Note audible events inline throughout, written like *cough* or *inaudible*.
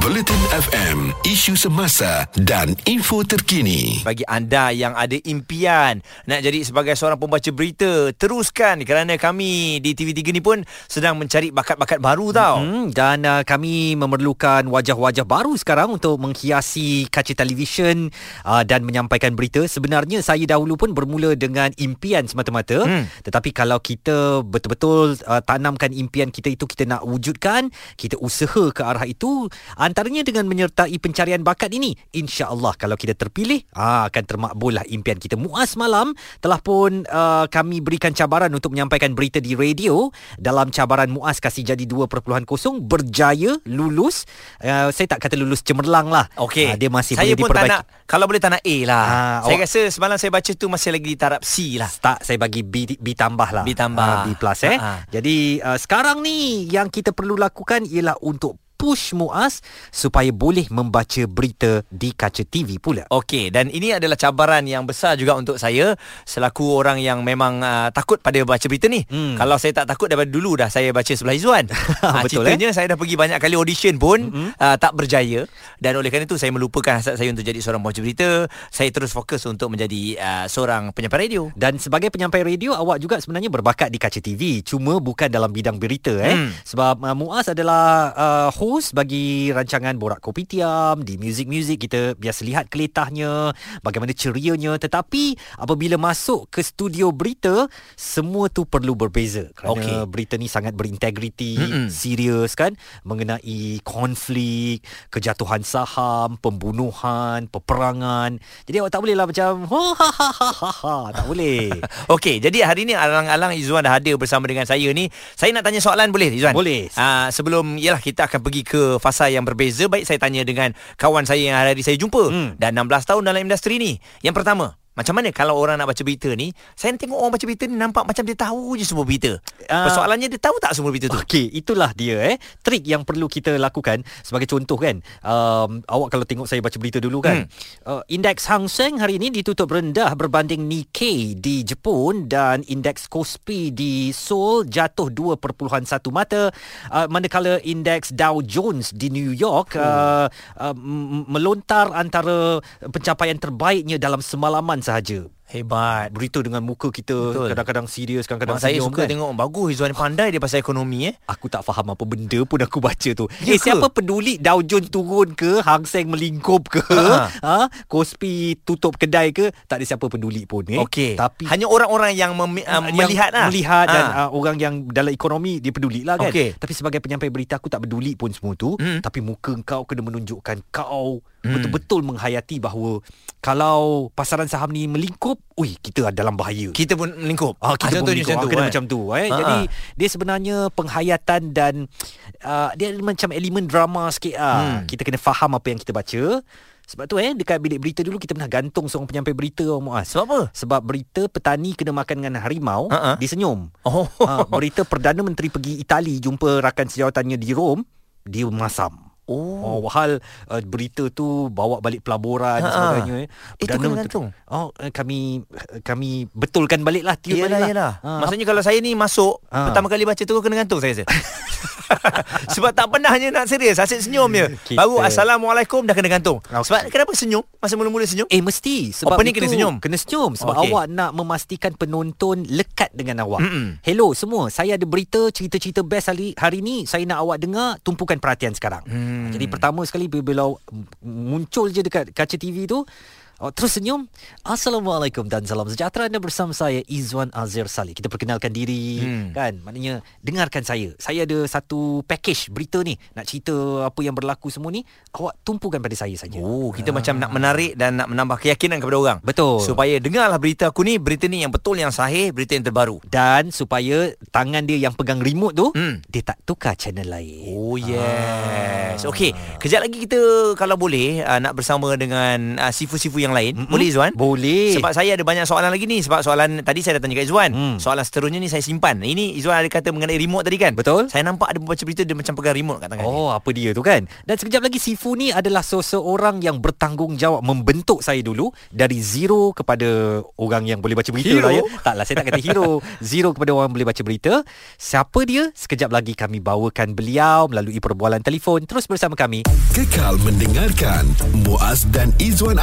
Bulletin FM, isu semasa dan info terkini. Bagi anda yang ada impian nak jadi sebagai seorang pembaca berita, teruskan kerana kami di TV3 ni pun sedang mencari bakat-bakat baru tau. Hmm, dan uh, kami memerlukan wajah-wajah baru sekarang untuk menghiasi kaca televisyen uh, dan menyampaikan berita. Sebenarnya saya dahulu pun bermula dengan impian semata-mata. Hmm. Tetapi kalau kita betul-betul uh, tanamkan impian kita itu kita nak wujudkan, kita usaha ke arah itu Antaranya dengan menyertai pencarian bakat ini, insya-Allah kalau kita terpilih, aa, akan termakbullah impian kita. Muas malam telah pun uh, kami berikan cabaran untuk menyampaikan berita di radio dalam cabaran Muas kasih jadi 2.0 berjaya lulus. Uh, saya tak kata lulus cemerlang lah. Okey. Uh, dia masih saya boleh pun diperbaiki. tak nak kalau boleh tak nak A lah. Ah, saya awak- rasa semalam saya baca tu masih lagi di taraf C lah. Tak, saya bagi B, B tambah lah. B tambah. Ah, B plus eh. Ha. Jadi uh, sekarang ni yang kita perlu lakukan ialah untuk push Muaz supaya boleh membaca berita di kaca TV pula. Okey dan ini adalah cabaran yang besar juga untuk saya selaku orang yang memang uh, takut pada baca berita ni. Hmm. Kalau saya tak takut daripada dulu dah saya baca sebelah Izzuan. ha, *laughs* Betul, ceritanya saya dah pergi banyak kali audition pun mm-hmm. uh, tak berjaya dan oleh kerana itu saya melupakan hasrat saya untuk jadi seorang pembaca berita. Saya terus fokus untuk menjadi uh, seorang penyampai radio. Dan sebagai penyampai radio awak juga sebenarnya berbakat di kaca TV cuma bukan dalam bidang berita eh Hmm. sebab uh, Muaz adalah uh, host bagi rancangan Borak Kopi Tiam di Music Music kita biasa lihat keletahnya bagaimana cerianya tetapi apabila masuk ke studio berita semua tu perlu berbeza kerana Okey. berita ni sangat berintegriti Mm-mm. serius kan mengenai konflik kejatuhan saham pembunuhan peperangan jadi awak tak boleh lah macam ha ha ha ha ha, ha. tak boleh *laughs* Okey, jadi hari ni alang-alang Izzuan dah hadir bersama dengan saya ni. Saya nak tanya soalan boleh Izzuan? Boleh. Uh, sebelum yalah kita akan pergi ke fasa yang berbeza, baik saya tanya dengan kawan saya yang hari-hari saya jumpa Hmm. dan 16 tahun dalam industri ni. Yang pertama, macam mana kalau orang nak baca berita ni, saya tengok orang baca berita ni nampak macam dia tahu je semua berita. Ah. Persoalannya dia tahu tak semua berita tu? Okey, itulah dia eh. Trik yang perlu kita lakukan sebagai contoh kan. Um, awak kalau tengok saya baca berita dulu kan. Hmm. Uh, indeks Hang Seng hari ini ditutup rendah berbanding Nikkei di Jepun dan indeks Kospi di Seoul jatuh 2.1 mata uh, manakala indeks Dow Jones di New York uh, uh, m- melontar antara pencapaian terbaiknya dalam semalaman sahaja. Hebat. Berita dengan muka kita Betul. kadang-kadang serius, kadang-kadang Mak saya suka kan. tengok bagus Izzuan ni pandai dia pasal ekonomi eh. Aku tak faham apa benda pun aku baca tu. Ya eh ke? siapa peduli Dow Jones turun ke, Hang Seng melingkup ke, Ha. ha? Kospi tutup kedai ke, tak ada siapa peduli pun eh. Okey. Tapi hanya orang-orang yang mem- uh, yang melihat lah. melihat dan Ah. uh, orang yang dalam ekonomi dia peduli lah kan. Okey. Tapi sebagai penyampai berita aku tak peduli pun semua tu, Hmm. tapi muka kau kena menunjukkan kau Hmm. betul-betul menghayati bahawa kalau pasaran saham ni melingkup, ui kita dalam bahaya. kita pun melingkup. Ah, kita pun contohnya melingkup. Ah, kena kan? macam tu eh. Ha, Jadi ha. dia sebenarnya penghayatan dan uh, dia macam elemen drama sikit ah. Hmm. Kita kena faham apa yang kita baca. Sebab tu eh dekat bilik berita dulu kita pernah gantung seorang penyampai berita Om Muaz. Sebab apa? Sebab berita petani kena makan dengan harimau, Ha, ha. dia senyum. Oh. Ha, berita Perdana Menteri pergi Itali jumpa rakan sejawatannya di Rom, dia masam. Oh. Oh, hal uh, berita tu bawa balik pelaburan dan sebagainya eh. Itu kena gantung? Oh, eh, kami kami betulkan balik lah, tiup Yelah, balik lah. yelah. Ha, Maksudnya kalau saya ni masuk, Ha. pertama kali baca tu kena gantung saya rasa. *laughs* Sebab tak pernahnya nak serius, asyik senyum je. Kita- Baru Assalamualaikum dah kena gantung. Okey. Sebab kenapa senyum? Masa mula-mula senyum? Eh mesti sebab Opening itu kena senyum? Kena senyum sebab okay. awak nak memastikan penonton lekat dengan awak. Mm-mm. Hello semua, saya ada berita cerita-cerita best hari hari ni saya nak awak dengar tumpukan perhatian sekarang. Hmm. Jadi pertama sekali bila, muncul je dekat kaca TV tu Awak terus senyum Assalamualaikum dan salam sejahtera Anda bersama saya Izwan Azir Salih Kita perkenalkan diri Hmm. Kan Maknanya Dengarkan saya Saya ada satu package berita ni Nak cerita apa yang berlaku semua ni Awak tumpukan pada saya saja Oh, kita macam nak menarik dan nak menambah keyakinan kepada orang. Betul. Supaya dengarlah berita aku ni, berita ni yang betul, yang sahih, berita yang terbaru. Dan supaya tangan dia yang pegang remote tu Hmm. Dia tak tukar channel lain Oh yes. Okey, kejap lagi kita kalau boleh uh, nak bersama dengan uh, sifu-sifu yang yang lain Mm-mm. Boleh Izwan? Boleh. Sebab saya ada banyak soalan lagi ni Sebab soalan Tadi saya dah tanya kat Izwan Hmm. Soalan seterusnya ni saya simpan Ini Izwan ada kata mengenai remote tadi kan Betul. Saya nampak ada membaca berita Dia macam pegang remote kat tangan dia Oh, apa dia tu kan? Dan sekejap lagi Sifu ni adalah seseorang yang bertanggungjawab membentuk saya dulu dari zero kepada orang yang boleh baca berita Hero? lah ya. Taklah saya tak kata hero. *laughs* Zero kepada orang yang boleh baca berita. Siapa dia? Sekejap lagi kami bawakan beliau melalui perbualan telefon. Terus bersama kami. Kekal mendengarkan Muaz dan Izwan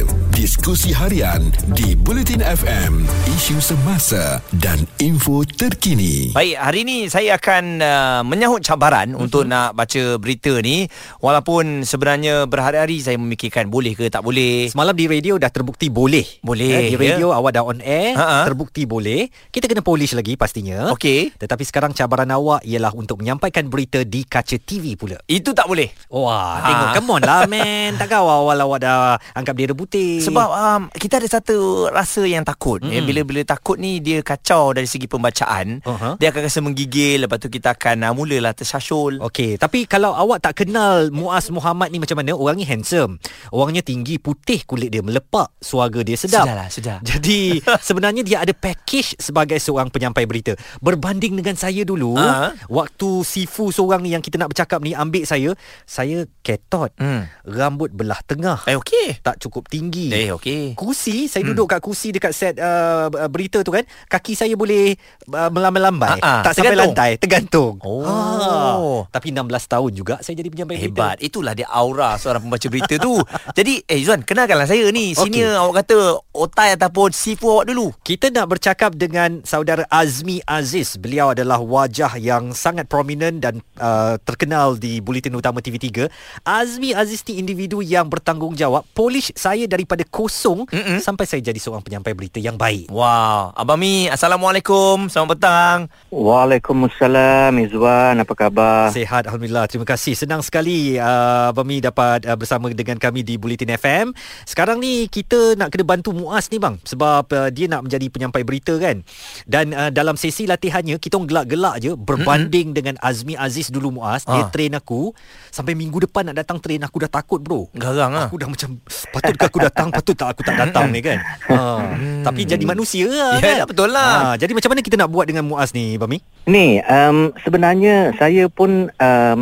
Azir Diskusi harian di Bulletin FM Isu semasa dan info terkini Baik, hari ni saya akan uh, menyahut cabaran mm-hmm. untuk nak baca berita ni walaupun sebenarnya berhari-hari saya memikirkan boleh ke tak boleh. Semalam di radio dah terbukti boleh. Boleh, Eh, di radio awak dah on air, Ha-ha. terbukti boleh. Kita kena polish lagi pastinya. Okey. Tetapi sekarang cabaran awak ialah untuk menyampaikan berita di kaca TV pula. Itu tak boleh. Wah, Ha. tengok come on lah man. Takkan awal-awal awak dah anggap dia rebutin. Sebab um, kita ada satu rasa yang takut. Mm. Mm-mm. Bila-bila takut ni dia kacau dari segi pembacaan. Uh-huh. Dia akan rasa menggigil lepas tu kita akan uh, mulalah tersyasyul. Okey, tapi kalau awak tak kenal Muaz Muhammad ni macam mana, orangnya handsome. Orangnya tinggi, putih kulit dia melepak, suara dia sedap. Sudahlah, sudah. *laughs* Jadi sebenarnya dia ada package sebagai seorang penyampai berita. Berbanding dengan saya dulu, Ah. waktu Sifu seorang ni yang kita nak bercakap ni ambil saya, saya ketot. Hmm. Rambut belah tengah. Eh okey. Tak cukup tinggi. Eh okey. Kursi Saya duduk kat kursi Dekat set uh, berita tu kan Kaki saya boleh uh, Melambai-lambai. Ah, Tak sampai tergantung. lantai Tergantung. Oh. Ah, Tapi 16 tahun juga Saya jadi penyampai berita Hebat Itulah dia aura Seorang pembaca berita tu. *laughs* Jadi Eh Zuan Kenalkanlah saya ni. Senior awak kata Otai ataupun Sifu awak dulu. Kita nak bercakap dengan saudara Azmi Aziz. Beliau adalah wajah yang sangat prominent dan uh, terkenal di Bulletin Utama TV3. Azmi Aziz ni individu yang bertanggungjawab polish saya daripada kosong Mm-mm. sampai saya jadi seorang penyampai berita yang baik. Wow Abang Mi Assalamualaikum Selamat petang Waalaikumsalam Izwan apa khabar? Sehat Alhamdulillah Terima kasih Senang sekali uh, Abang Mi dapat uh, bersama dengan kami di Bulletin FM Sekarang ni kita nak kena bantu Muaz ni bang Sebab uh, dia nak menjadi penyampai berita kan Dan uh, dalam sesi latihannya Kita orang gelak-gelak je Berbanding mm-hmm. dengan Azmi Aziz dulu Muaz Dia Ah. train aku Sampai minggu depan nak datang train Aku dah takut bro Garang ah. Aku dah macam *laughs* Patut ke aku datang Patut tak aku tak datang ni kan *laughs* ha. Tapi jadi manusia lah Ya, kan betul lah. ha, Jadi macam mana kita nak buat dengan Muaz ni Bami? Ni um, sebenarnya saya pun um,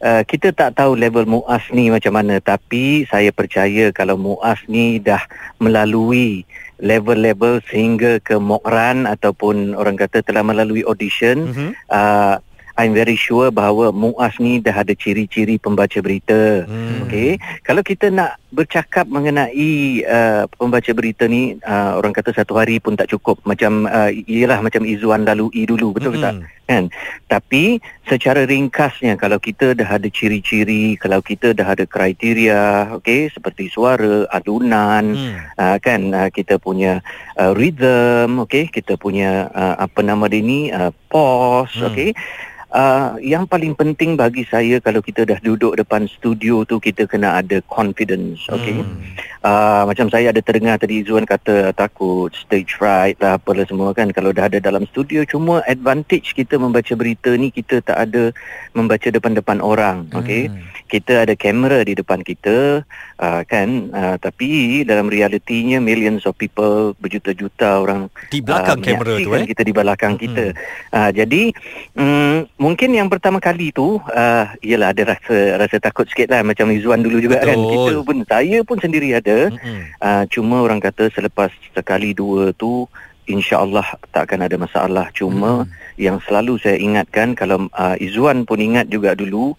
uh, kita tak tahu level Muaz ni macam mana tapi saya percaya kalau Muaz ni dah melalui level-level sehingga ke Mokran ataupun orang kata telah melalui audition Mm-hmm. uh, I'm very sure bahawa Muaz ni dah ada ciri-ciri pembaca berita. Hmm. Okey, kalau kita nak bercakap mengenai uh, pembaca berita ni, uh, orang kata satu hari pun tak cukup. Macam uh, iyalah macam Izzuan lalui dulu, betul ke tak? Kan? Tapi secara ringkasnya kalau kita dah ada ciri-ciri, kalau kita dah ada kriteria, okey, seperti suara, alunan, Hmm. uh, kan uh, kita punya uh, rhythm, okey, kita punya uh, apa nama dia ni, uh, pause, Hmm. okey. Uh, yang paling penting bagi saya kalau kita dah duduk depan studio tu kita kena ada confidence okey Hmm. uh, macam saya ada terdengar tadi Zuan kata takut stage fright lah apalah semua kan kalau dah ada dalam studio cuma advantage kita membaca berita ni kita tak ada membaca depan-depan orang okey Hmm. kita ada kamera di depan kita uh, kan uh, tapi dalam realitinya millions of people berjuta-juta orang Di belakang ah, kamera tu eh. kita di belakang kita. Uh, jadi um, mungkin yang pertama kali tu uh, ialah ada rasa rasa takut sikit lah macam Izzuan dulu juga kan. Betul. Kita pun saya pun sendiri ada. Uh, cuma orang kata selepas sekali dua tu insya-Allah tak akan ada masalah. Cuma Hmm. yang selalu saya ingatkan kalau uh, Izzuan pun ingat juga dulu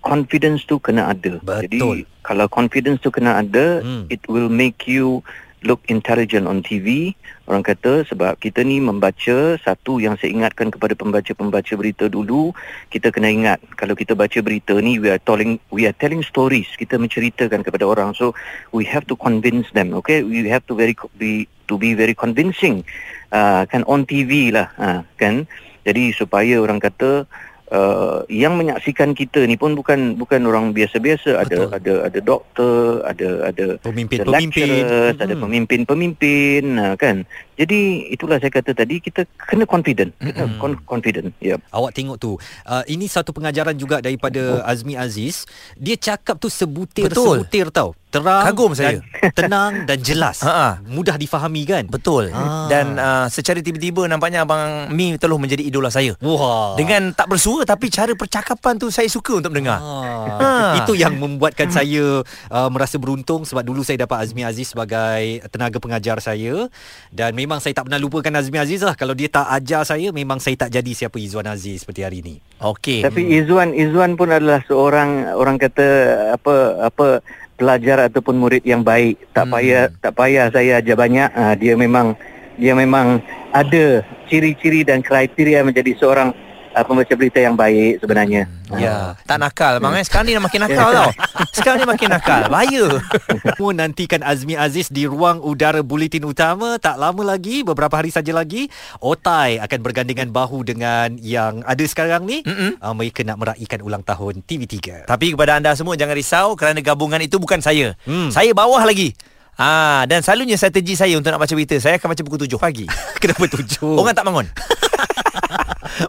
confidence tu kena ada. Betul. Jadi kalau confidence tu kena ada, Hmm. it will make you look intelligent on TV. Orang kata sebab kita ni membaca satu yang saya ingatkan kepada pembaca-pembaca berita dulu, kita kena ingat kalau kita baca berita ni we are telling we are telling stories. Kita menceritakan kepada orang. So we have to convince them, okay? We have to very be to be very convincing. Uh, kan on TV lah, uh, kan? Jadi supaya orang kata uh, yang menyaksikan kita ni pun bukan bukan orang biasa-biasa ada Betul. ada ada doktor ada ada ada Pemimpin-pemimpin. lecturers, ada Mm-mm. pemimpin-pemimpin uh, kan Jadi itulah saya kata tadi kita kena confident, kena con- confident. Ya. Awak tengok tu. Uh, ini satu pengajaran juga daripada Azmi Aziz. Dia cakap tu sebutir-sebutir tau. Terang Kagum dan saya. *laughs* tenang dan jelas. Ha-ha. Mudah difahami kan? Betul. Ah. Dan uh, secara tiba-tiba nampaknya abang Mi telah menjadi idola saya. Wah. Dengan tak bersua tapi cara percakapan tu saya suka untuk mendengar. Ah, Ha. Itu yang membuatkan saya uh, merasa beruntung sebab dulu saya dapat Azmi Aziz sebagai tenaga pengajar saya dan memang saya tak pernah lupakan Azmi Aziz lah kalau dia tak ajar saya memang saya tak jadi siapa Izwan Aziz seperti hari ini. Okey. Tapi Izwan Izwan pun adalah seorang orang kata apa apa pelajar ataupun murid yang baik. Tak Hmm. payah tak payah saya ajar banyak. Uh, dia memang dia memang ada ciri-ciri dan kriteria menjadi seorang uh, pembaca berita yang baik sebenarnya. Ya, tak nakal bang eh. Sekarang ni dah makin nakal tau. *laughs* Sekarang ni makin nakal. Bahaya. *laughs* Semua nantikan Azmi Aziz di ruang udara buletin utama tak lama lagi beberapa hari saja lagi Otai akan bergandengan bahu dengan yang ada sekarang ni Mm-mm. uh, mereka nak meraihkan ulang tahun TV3 Tapi kepada anda semua jangan risau kerana gabungan itu bukan saya. Hmm. Saya bawah lagi. Ah dan selalunya strategi saya untuk nak baca berita saya akan baca pukul 7 pagi. *laughs* kenapa tujuh Orang tak bangun.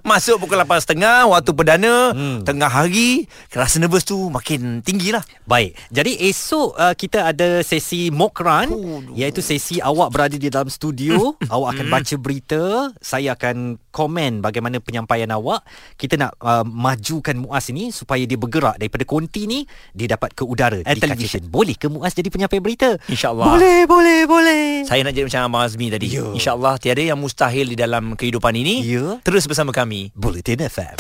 Masuk pukul 8.30 waktu perdana, Hmm. tengah hari, rasa nervous tu makin tinggi lah. Baik, jadi esok uh, kita ada sesi mock run Oh, iaitu sesi awak berada di dalam studio, *laughs* awak akan baca berita, saya akan komen bagaimana penyampaian awak. Kita nak uh, majukan Muaz ini supaya dia bergerak daripada konti ni dia dapat ke udara Eh, di television. Boleh ke Muaz jadi penyampai berita? InsyaAllah. Boleh, boleh, boleh. Saya nak jadi macam Abang Azmi tadi. Ya. InsyaAllah tiada yang mustahil di dalam kehidupan ini. Ya. Terus bersama kami. Bulletin FM.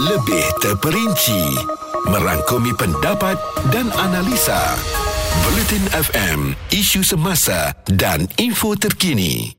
Lebih terperinci merangkumi pendapat dan analisa. Bulletin FM, isu semasa dan info terkini.